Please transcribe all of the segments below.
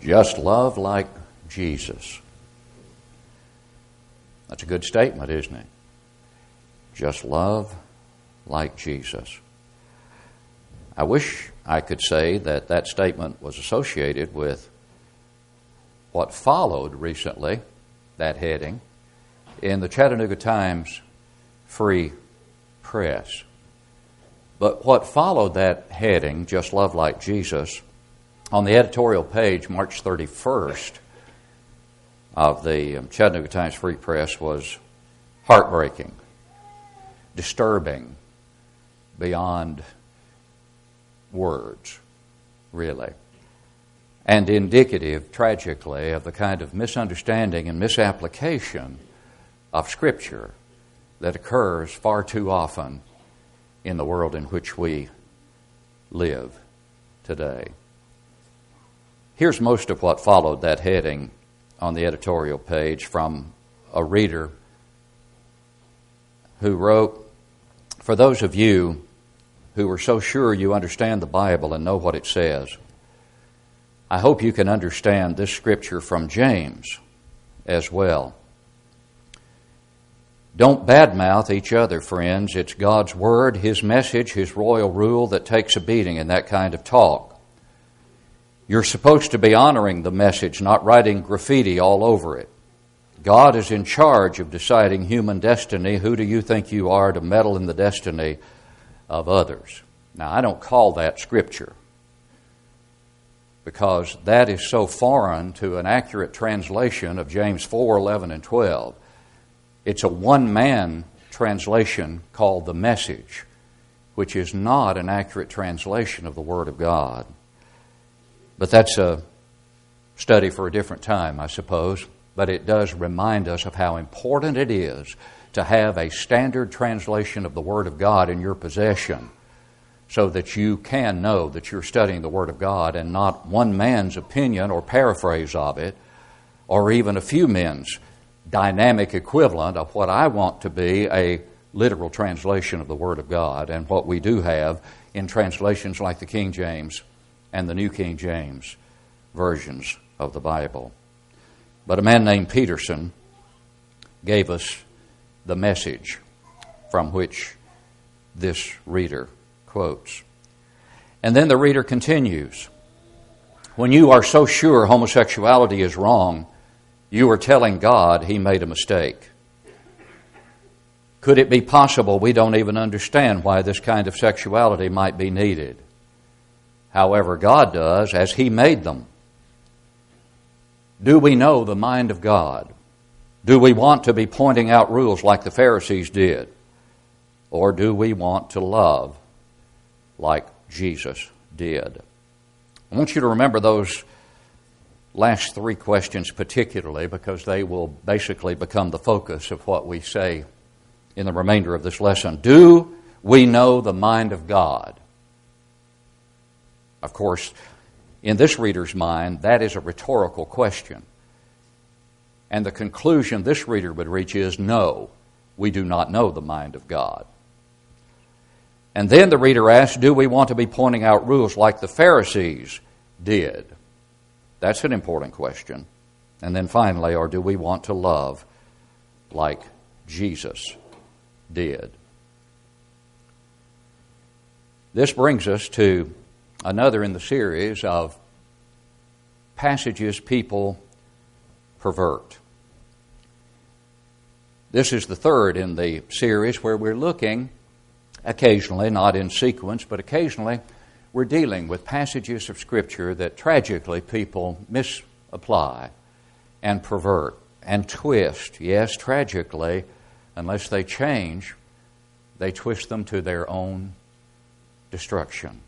Just love like Jesus. That's a good statement, isn't it? Just love like Jesus. I wish I could say that that statement was associated with what followed recently, that heading, in the Chattanooga Times Free Press. But what followed that heading, Just Love Like Jesus, on the editorial page, March 31st of the um, Chattanooga Times Free Press, was heartbreaking, disturbing, beyond words, really, and indicative, tragically, of the kind of misunderstanding and misapplication of Scripture that occurs far too often in the world in which we live today. Here's most of what followed that heading on the editorial page from a reader who wrote For those of you who are so sure you understand the Bible and know what it says, I hope you can understand this scripture from James as well. Don't badmouth each other, friends. It's God's Word, His message, His royal rule that takes a beating in that kind of talk. You're supposed to be honoring the message, not writing graffiti all over it. God is in charge of deciding human destiny. Who do you think you are to meddle in the destiny of others? Now, I don't call that Scripture because that is so foreign to an accurate translation of James 4 11 and 12. It's a one man translation called the Message, which is not an accurate translation of the Word of God. But that's a study for a different time, I suppose. But it does remind us of how important it is to have a standard translation of the Word of God in your possession so that you can know that you're studying the Word of God and not one man's opinion or paraphrase of it, or even a few men's dynamic equivalent of what I want to be a literal translation of the Word of God and what we do have in translations like the King James and the New King James versions of the Bible. But a man named Peterson gave us the message from which this reader quotes. And then the reader continues When you are so sure homosexuality is wrong, you are telling God He made a mistake. Could it be possible we don't even understand why this kind of sexuality might be needed? However, God does as He made them. Do we know the mind of God? Do we want to be pointing out rules like the Pharisees did? Or do we want to love like Jesus did? I want you to remember those last three questions particularly because they will basically become the focus of what we say in the remainder of this lesson. Do we know the mind of God? Of course, in this reader's mind, that is a rhetorical question. And the conclusion this reader would reach is no, we do not know the mind of God. And then the reader asks, do we want to be pointing out rules like the Pharisees did? That's an important question. And then finally, or do we want to love like Jesus did? This brings us to another in the series of passages people pervert. This is the third in the series where we're looking occasionally, not in sequence, but occasionally we're dealing with passages of Scripture that tragically people misapply and pervert and twist. Yes, tragically, unless they change, they twist them to their own destruction.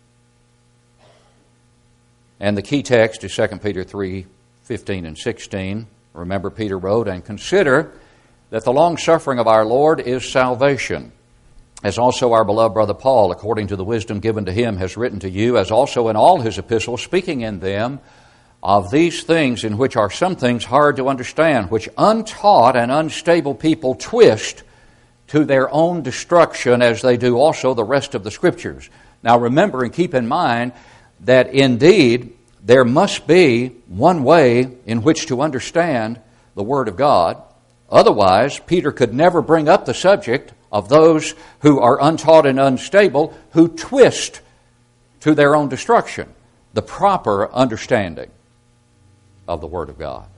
And the key text is 2 Peter 3 15 and 16. Remember, Peter wrote, And consider that the long suffering of our Lord is salvation as also our beloved brother Paul, according to the wisdom given to him, has written to you, as also in all his epistles, speaking in them of these things in which are some things hard to understand, which untaught and unstable people twist to their own destruction, as they do also the rest of the scriptures. Now remember and keep in mind that indeed there must be one way in which to understand the Word of God. Otherwise, Peter could never bring up the subject of those who are untaught and unstable who twist to their own destruction the proper understanding of the Word of God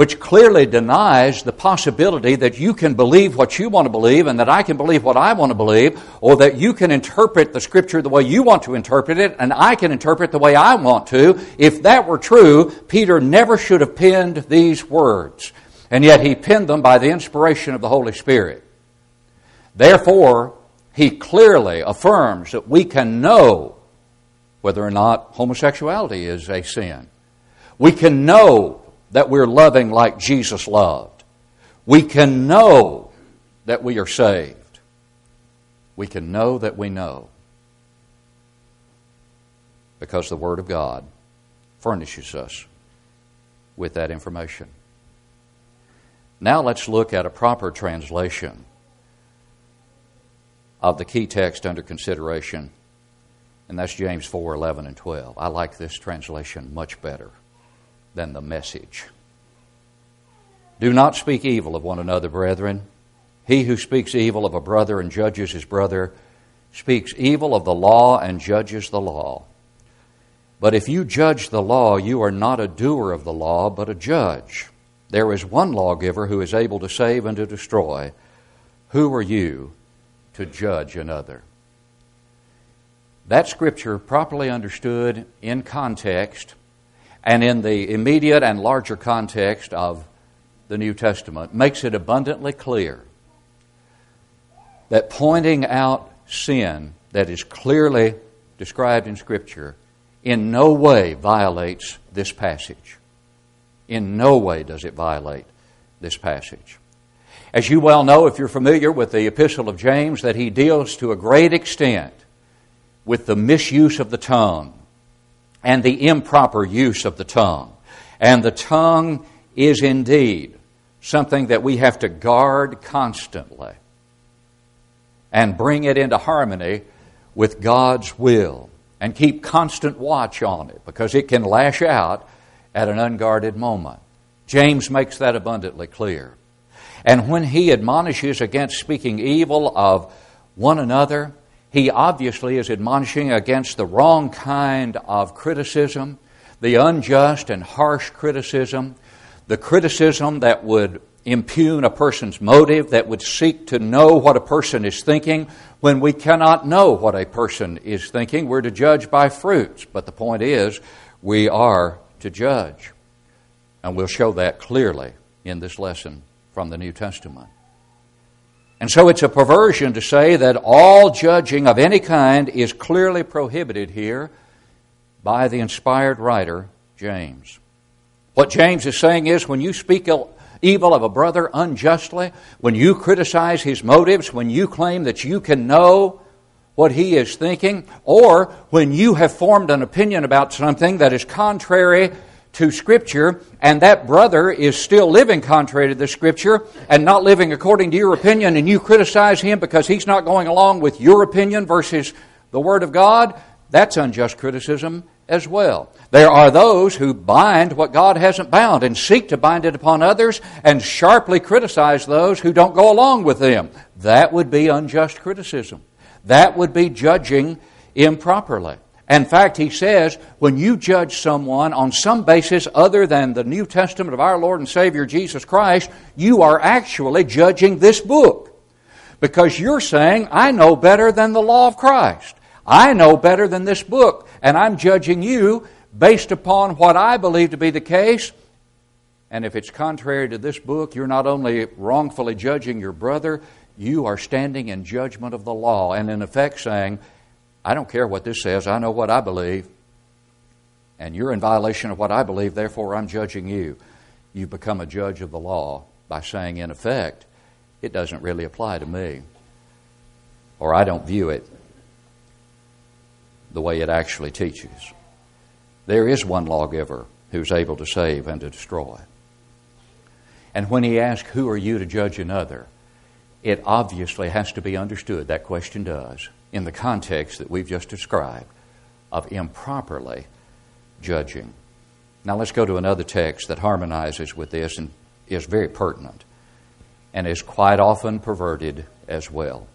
which clearly denies the possibility that you can believe what you want to believe and that I can believe what I want to believe, or that you can interpret the Scripture the way you want to interpret it and I can interpret the way I want to. If that were true, Peter never should have penned these words. And yet he penned them by the inspiration of the Holy Spirit. Therefore, he clearly affirms that we can know whether or not homosexuality is a sin. We can know that we're loving like Jesus loved. We can know that we are saved. We can know that we know. Because the Word of God furnishes us with that information. Now let's look at a proper translation of the key text under consideration, and that's James 4 11 and 12. I like this translation much better than the message. Do not speak evil of one another, brethren. He who speaks evil of a brother and judges his brother speaks evil of the law and judges the law. But if you judge the law, you are not a doer of the law, but a judge. There is one lawgiver who is able to save and to destroy. Who are you to judge another? That scripture, properly understood in context, and in the immediate and larger context of the New Testament makes it abundantly clear that pointing out sin that is clearly described in Scripture in no way violates this passage. In no way does it violate this passage. As you well know, if you're familiar with the Epistle of James, that he deals to a great extent with the misuse of the tongue and the improper use of the tongue. And the tongue is indeed something that we have to guard constantly and bring it into harmony with God's will and keep constant watch on it because it can lash out at an unguarded moment. James makes that abundantly clear. And when he admonishes against speaking evil of one another, he obviously is admonishing against the wrong kind of criticism, the unjust and harsh criticism, the criticism that would impugn a person's motive, that would seek to know what a person is thinking when we cannot know what a person is thinking. We're to judge by fruits, but the point is, we are to judge. And we'll show that clearly in this lesson from the New Testament. And so it's a perversion to say that all judging of any kind is clearly prohibited here by the inspired writer, James. What James is saying is when you speak evil of a brother unjustly, when you criticize his motives, when you claim that you can know what he is thinking, or when you have formed an opinion about something that is contrary to Scripture, and that brother is still living contrary to the Scripture and not living according to your opinion, and you criticize him because he's not going along with your opinion versus the Word of God, that's unjust criticism as well. There are those who bind what God hasn't bound and seek to bind it upon others and sharply criticize those who don't go along with them. That would be unjust criticism. That would be judging improperly. In fact, he says, when you judge someone on some basis other than the New Testament of our Lord and Savior Jesus Christ, you are actually judging this book. Because you're saying, I know better than the law of Christ. I know better than this book, and I'm judging you based upon what I believe to be the case. And if it's contrary to this book, you're not only wrongfully judging your brother, you are standing in judgment of the law, and in effect saying, I don't care what this says, I know what I believe, and you're in violation of what I believe, therefore I'm judging you. You become a judge of the law by saying, in effect, it doesn't really apply to me, or I don't view it the way it actually teaches. There is one lawgiver who's able to save and to destroy. And when he asks, Who are you to judge another? it obviously has to be understood, that question does, in the context that we've just described of improperly judging. Now let's go to another text that harmonizes with this and is very pertinent and is quite often perverted as well.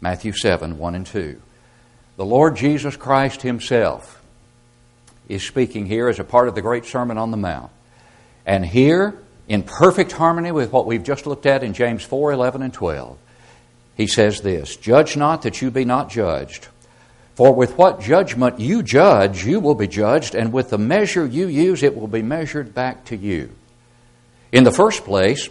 Matthew 7 1 and 2. The Lord Jesus Christ Himself is speaking here as a part of the great Sermon on the Mount. And here, in perfect harmony with what we've just looked at in James 4 11 and 12, he says this Judge not that you be not judged. For with what judgment you judge, you will be judged, and with the measure you use, it will be measured back to you. In the first place,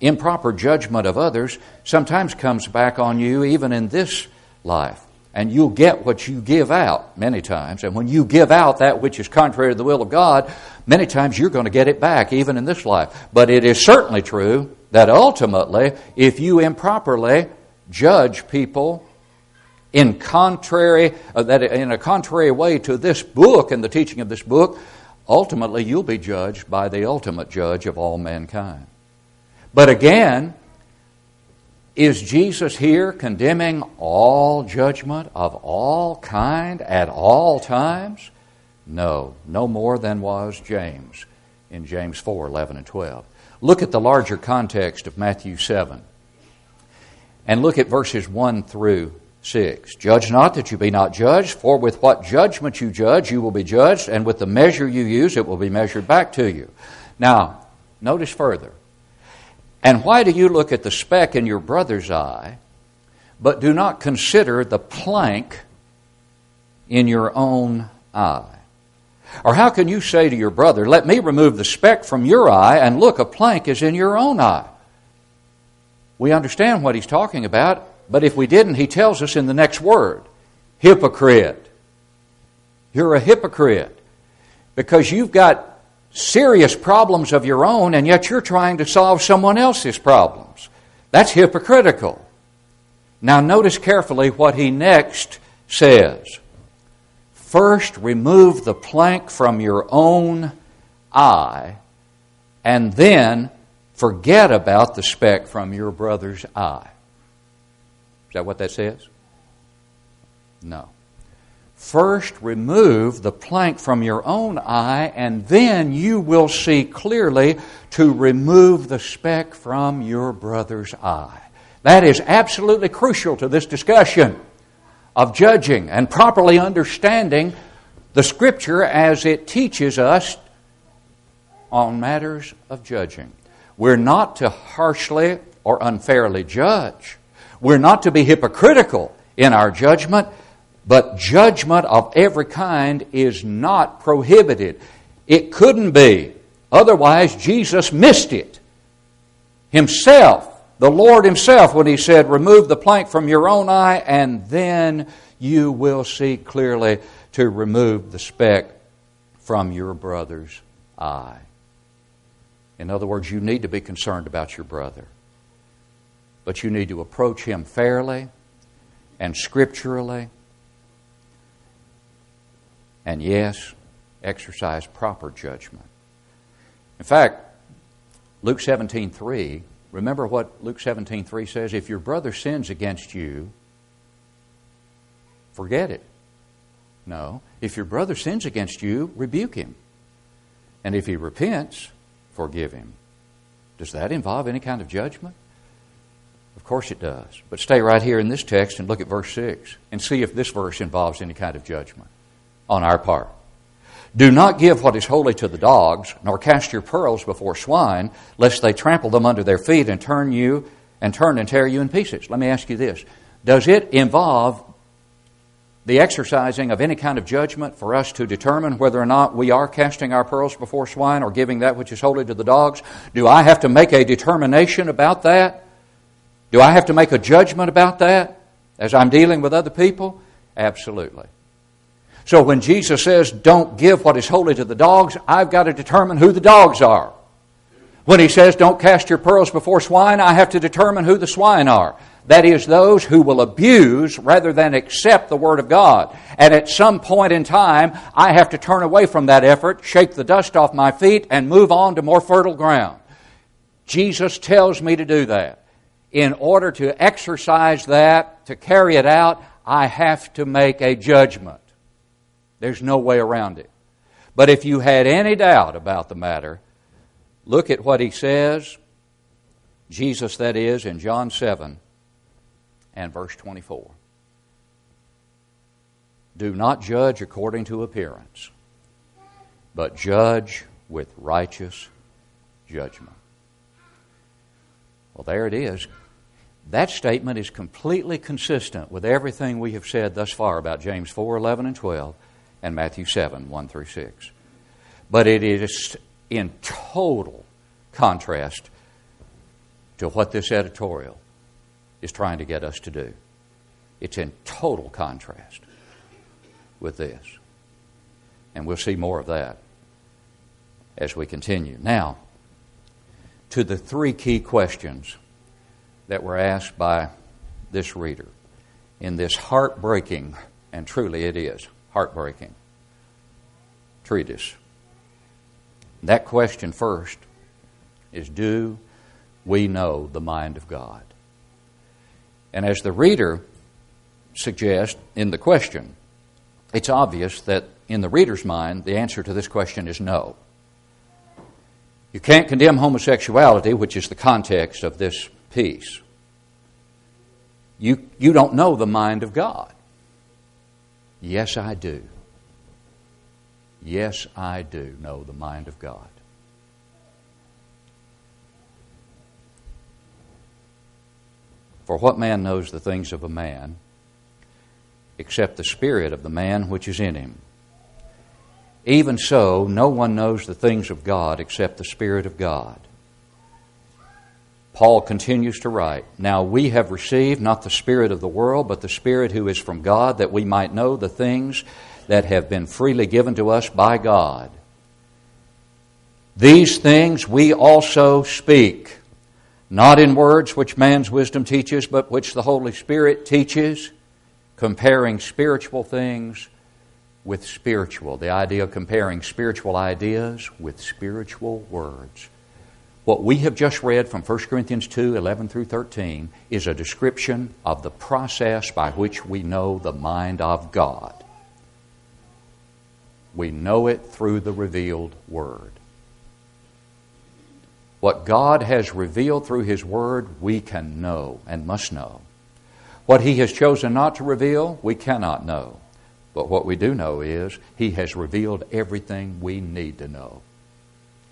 improper judgment of others sometimes comes back on you even in this life. And you'll get what you give out many times. And when you give out that which is contrary to the will of God, many times you're going to get it back even in this life. But it is certainly true that ultimately, if you improperly judge people in contrary uh, that in a contrary way to this book and the teaching of this book, ultimately you'll be judged by the ultimate judge of all mankind. But again, is Jesus here condemning all judgment of all kind at all times? No, no more than was James in James 4 11 and 12. Look at the larger context of Matthew 7 and look at verses 1 through 6. Judge not that you be not judged, for with what judgment you judge, you will be judged, and with the measure you use, it will be measured back to you. Now, notice further. And why do you look at the speck in your brother's eye, but do not consider the plank in your own eye? Or how can you say to your brother, Let me remove the speck from your eye, and look, a plank is in your own eye? We understand what he's talking about but if we didn't, he tells us in the next word hypocrite. You're a hypocrite because you've got serious problems of your own and yet you're trying to solve someone else's problems. That's hypocritical. Now, notice carefully what he next says. First, remove the plank from your own eye, and then forget about the speck from your brother's eye. Is that what that says? No. First, remove the plank from your own eye, and then you will see clearly to remove the speck from your brother's eye. That is absolutely crucial to this discussion of judging and properly understanding the Scripture as it teaches us on matters of judging. We're not to harshly or unfairly judge. We're not to be hypocritical in our judgment, but judgment of every kind is not prohibited. It couldn't be. Otherwise, Jesus missed it. Himself, the Lord Himself, when He said, Remove the plank from your own eye, and then you will see clearly to remove the speck from your brother's eye. In other words, you need to be concerned about your brother but you need to approach him fairly and scripturally. And yes, exercise proper judgment. In fact, Luke 17:3, remember what Luke 17:3 says, if your brother sins against you, forget it. No, if your brother sins against you, rebuke him. And if he repents, forgive him. Does that involve any kind of judgment? Of course it does. But stay right here in this text and look at verse 6 and see if this verse involves any kind of judgment on our part. Do not give what is holy to the dogs, nor cast your pearls before swine, lest they trample them under their feet and turn you and turn and tear you in pieces. Let me ask you this. Does it involve the exercising of any kind of judgment for us to determine whether or not we are casting our pearls before swine or giving that which is holy to the dogs? Do I have to make a determination about that? Do I have to make a judgment about that as I'm dealing with other people? Absolutely. So when Jesus says, don't give what is holy to the dogs, I've got to determine who the dogs are. When he says, don't cast your pearls before swine, I have to determine who the swine are. That is, those who will abuse rather than accept the Word of God. And at some point in time, I have to turn away from that effort, shake the dust off my feet, and move on to more fertile ground. Jesus tells me to do that in order to exercise that, to carry it out, I have to make a judgment. There's no way around it. But if you had any doubt about the matter, look at what he says, Jesus, that is, in John 7 and verse 24. Do not judge according to appearance, but judge with righteous judgment. Well, there it is. That statement is completely consistent with everything we have said thus far about James 4 11 and 12 and Matthew 7 1 through 6. But it is in total contrast to what this editorial is trying to get us to do. It's in total contrast with this. And we'll see more of that as we continue. Now, to the three key questions that were asked by this reader in this heartbreaking, and truly it is heartbreaking, treatise. That question first is Do we know the mind of God? And as the reader suggests in the question, it's obvious that in the reader's mind, the answer to this question is no. You can't condemn homosexuality, which is the context of this piece. You, you don't know the mind of God. Yes, I do. Yes, I do know the mind of God. For what man knows the things of a man except the spirit of the man which is in him? Even so, no one knows the things of God except the Spirit of God. Paul continues to write Now we have received not the Spirit of the world, but the Spirit who is from God, that we might know the things that have been freely given to us by God. These things we also speak, not in words which man's wisdom teaches, but which the Holy Spirit teaches, comparing spiritual things with spiritual. The idea of comparing spiritual ideas with spiritual words. What we have just read from 1 Corinthians 2 11 through 13 is a description of the process by which we know the mind of God. We know it through the revealed Word. What God has revealed through His Word, we can know and must know. What He has chosen not to reveal, we cannot know. But what we do know is He has revealed everything we need to know,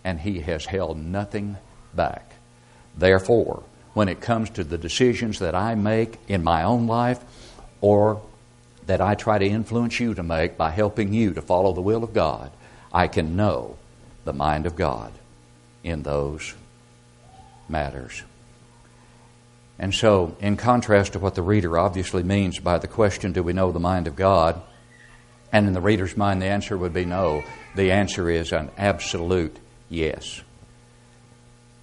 and He has held nothing back. Therefore, when it comes to the decisions that I make in my own life or that I try to influence you to make by helping you to follow the will of God, I can know the mind of God in those matters. And so, in contrast to what the reader obviously means by the question, Do we know the mind of God? And in the reader's mind, the answer would be no. The answer is an absolute yes.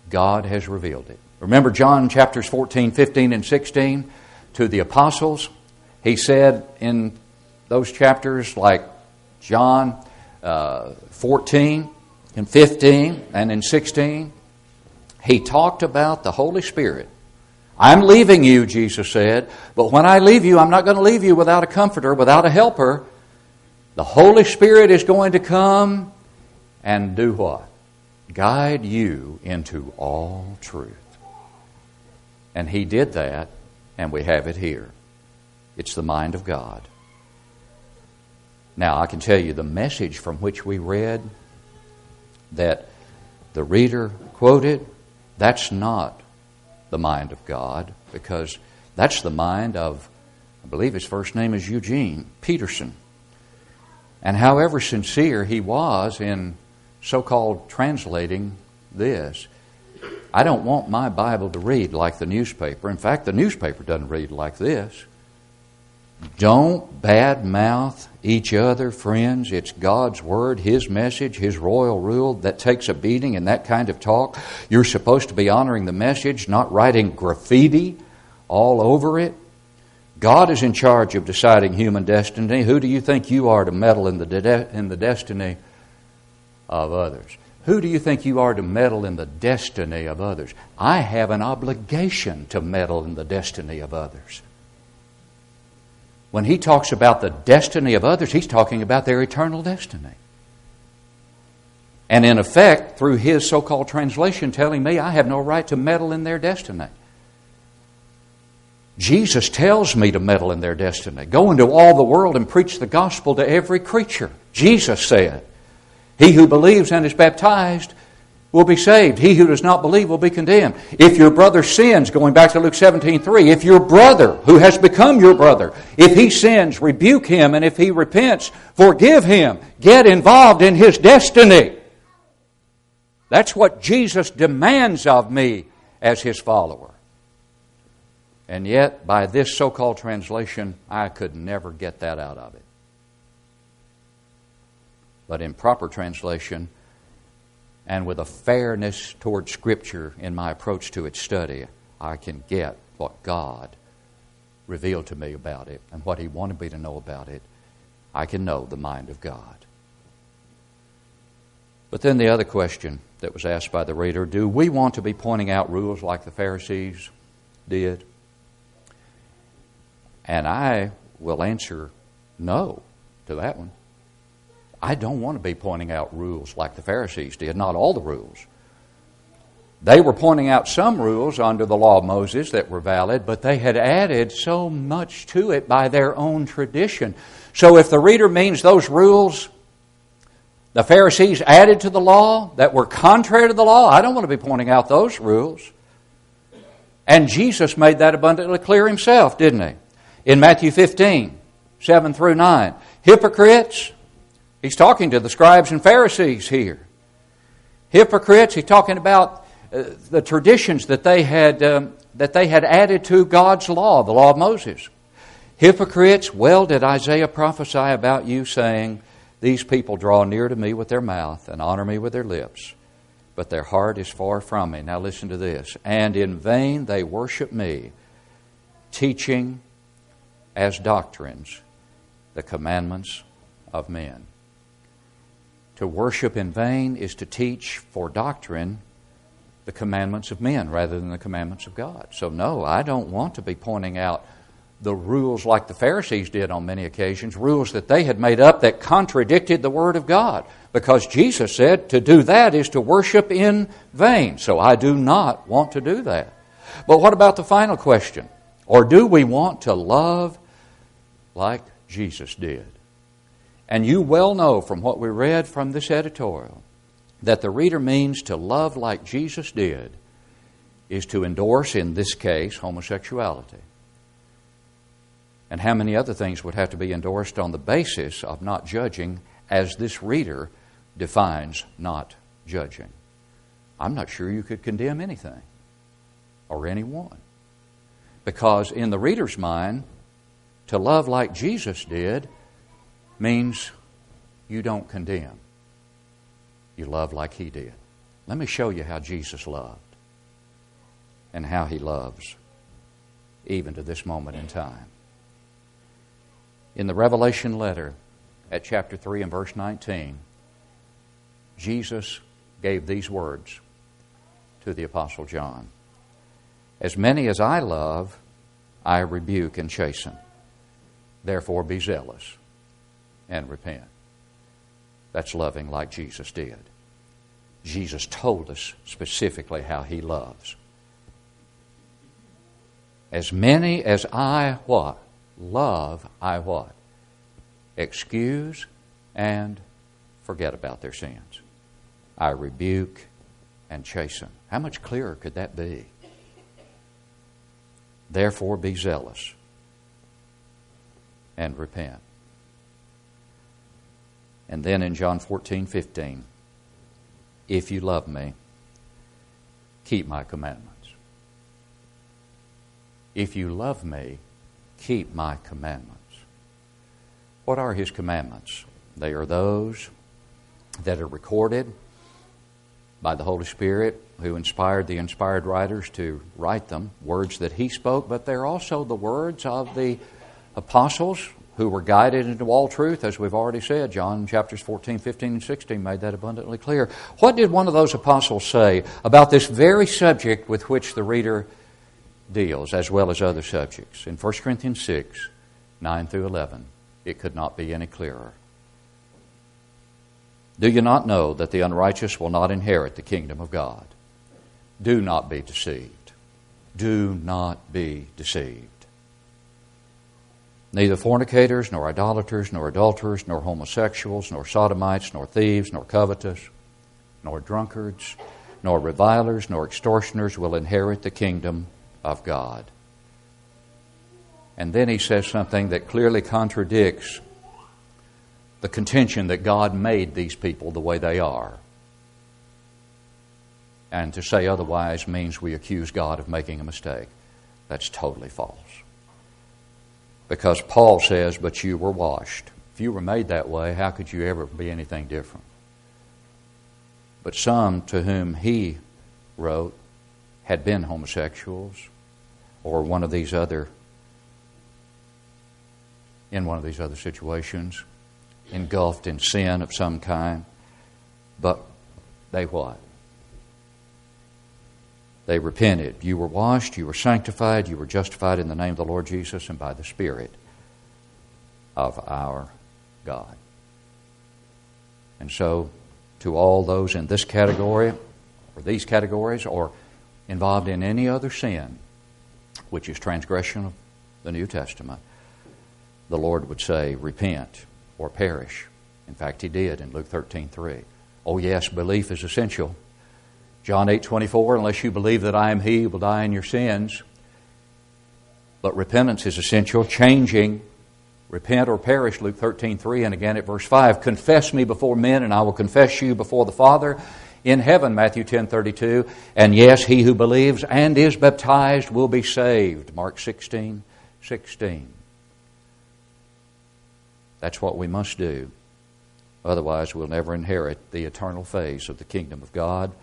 God has revealed it. Remember John chapters 14, 15, and 16 to the apostles? He said in those chapters, like John uh, 14 and 15 and in 16, he talked about the Holy Spirit. I'm leaving you, Jesus said, but when I leave you, I'm not going to leave you without a comforter, without a helper. The Holy Spirit is going to come and do what? Guide you into all truth. And He did that, and we have it here. It's the mind of God. Now, I can tell you the message from which we read that the reader quoted, that's not the mind of God, because that's the mind of, I believe his first name is Eugene Peterson. And however sincere he was in so called translating this, I don't want my Bible to read like the newspaper. In fact, the newspaper doesn't read like this. Don't badmouth each other, friends. It's God's Word, His message, His royal rule that takes a beating in that kind of talk. You're supposed to be honoring the message, not writing graffiti all over it. God is in charge of deciding human destiny. Who do you think you are to meddle in the, de- in the destiny of others? Who do you think you are to meddle in the destiny of others? I have an obligation to meddle in the destiny of others. When he talks about the destiny of others, he's talking about their eternal destiny. And in effect, through his so called translation, telling me I have no right to meddle in their destiny. Jesus tells me to meddle in their destiny. Go into all the world and preach the gospel to every creature. Jesus said, He who believes and is baptized will be saved. He who does not believe will be condemned. If your brother sins, going back to Luke 17 3, if your brother, who has become your brother, if he sins, rebuke him, and if he repents, forgive him. Get involved in his destiny. That's what Jesus demands of me as his follower. And yet, by this so called translation, I could never get that out of it. But in proper translation, and with a fairness toward Scripture in my approach to its study, I can get what God revealed to me about it and what He wanted me to know about it. I can know the mind of God. But then the other question that was asked by the reader do we want to be pointing out rules like the Pharisees did? And I will answer no to that one. I don't want to be pointing out rules like the Pharisees did, not all the rules. They were pointing out some rules under the law of Moses that were valid, but they had added so much to it by their own tradition. So if the reader means those rules the Pharisees added to the law that were contrary to the law, I don't want to be pointing out those rules. And Jesus made that abundantly clear himself, didn't he? in Matthew 15, 7 through 9. Hypocrites, he's talking to the scribes and Pharisees here. Hypocrites, he's talking about uh, the traditions that they had um, that they had added to God's law, the law of Moses. Hypocrites, well did Isaiah prophesy about you, saying, These people draw near to me with their mouth and honor me with their lips, but their heart is far from me. Now listen to this. And in vain they worship me, teaching as doctrines the commandments of men. To worship in vain is to teach for doctrine the commandments of men rather than the commandments of God. So, no, I don't want to be pointing out the rules like the Pharisees did on many occasions, rules that they had made up that contradicted the Word of God. Because Jesus said to do that is to worship in vain. So I do not want to do that. But what about the final question? Or do we want to love like Jesus did. And you well know from what we read from this editorial that the reader means to love like Jesus did is to endorse, in this case, homosexuality. And how many other things would have to be endorsed on the basis of not judging as this reader defines not judging? I'm not sure you could condemn anything or anyone. Because in the reader's mind, to love like Jesus did means you don't condemn. You love like he did. Let me show you how Jesus loved and how he loves even to this moment in time. In the Revelation letter at chapter 3 and verse 19, Jesus gave these words to the Apostle John As many as I love, I rebuke and chasten. Therefore, be zealous and repent. That's loving like Jesus did. Jesus told us specifically how he loves. As many as I what? Love, I what? Excuse and forget about their sins. I rebuke and chasten. How much clearer could that be? Therefore, be zealous and repent. And then in John 14, 15, if you love me, keep my commandments. If you love me, keep my commandments. What are his commandments? They are those that are recorded by the Holy Spirit who inspired the inspired writers to write them, words that he spoke, but they're also the words of the apostles who were guided into all truth, as we've already said. John chapters 14, 15, and 16 made that abundantly clear. What did one of those apostles say about this very subject with which the reader deals, as well as other subjects? In 1 Corinthians 6, 9 through 11, it could not be any clearer. Do you not know that the unrighteous will not inherit the kingdom of God? Do not be deceived. Do not be deceived. Neither fornicators, nor idolaters, nor adulterers, nor homosexuals, nor sodomites, nor thieves, nor covetous, nor drunkards, nor revilers, nor extortioners will inherit the kingdom of God. And then he says something that clearly contradicts the contention that God made these people the way they are. And to say otherwise means we accuse God of making a mistake. That's totally false. Because Paul says, But you were washed. If you were made that way, how could you ever be anything different? But some to whom he wrote had been homosexuals or one of these other in one of these other situations, engulfed in sin of some kind. But they what? They repented. You were washed, you were sanctified, you were justified in the name of the Lord Jesus and by the Spirit of our God. And so, to all those in this category, or these categories, or involved in any other sin, which is transgression of the New Testament, the Lord would say, Repent or perish. In fact, He did in Luke 13 3. Oh, yes, belief is essential. John eight twenty four. unless you believe that I am He, you will die in your sins. But repentance is essential, changing. Repent or perish, Luke thirteen three, and again at verse 5. Confess me before men, and I will confess you before the Father in heaven, Matthew ten thirty two. And yes, he who believes and is baptized will be saved, Mark sixteen sixteen. That's what we must do. Otherwise, we'll never inherit the eternal phase of the kingdom of God.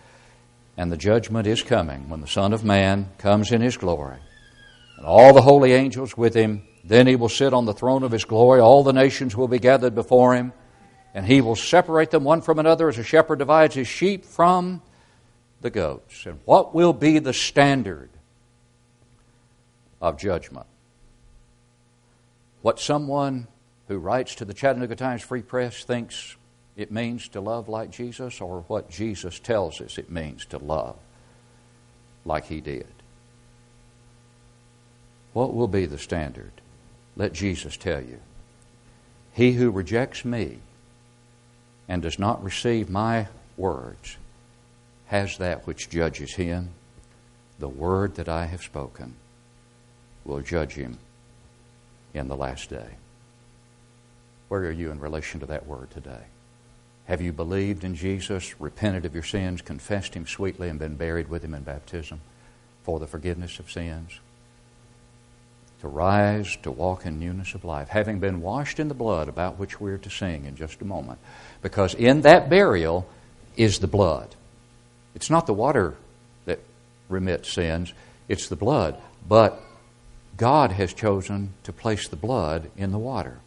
And the judgment is coming when the Son of Man comes in his glory. And all the holy angels with him. Then he will sit on the throne of his glory. All the nations will be gathered before him. And he will separate them one from another as a shepherd divides his sheep from the goats. And what will be the standard of judgment? What someone who writes to the Chattanooga Times Free Press thinks it means to love like Jesus or what Jesus tells us it means to love like he did. What will be the standard? Let Jesus tell you. He who rejects me and does not receive my words has that which judges him. The word that I have spoken will judge him in the last day. Where are you in relation to that word today? Have you believed in Jesus, repented of your sins, confessed Him sweetly, and been buried with Him in baptism for the forgiveness of sins? To rise, to walk in newness of life, having been washed in the blood about which we're to sing in just a moment. Because in that burial is the blood. It's not the water that remits sins, it's the blood. But God has chosen to place the blood in the water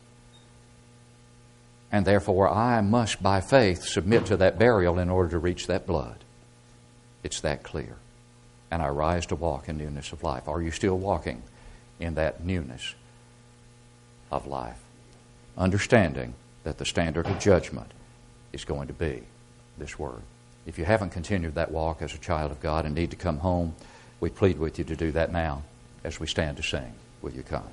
and therefore I must, by faith, submit to that burial in order to reach that blood. It's that clear. And I rise to walk in newness of life. Are you still walking in that newness of life? Understanding that the standard of judgment is going to be this word. If you haven't continued that walk as a child of God and need to come home, we plead with you to do that now as we stand to sing. Will you come?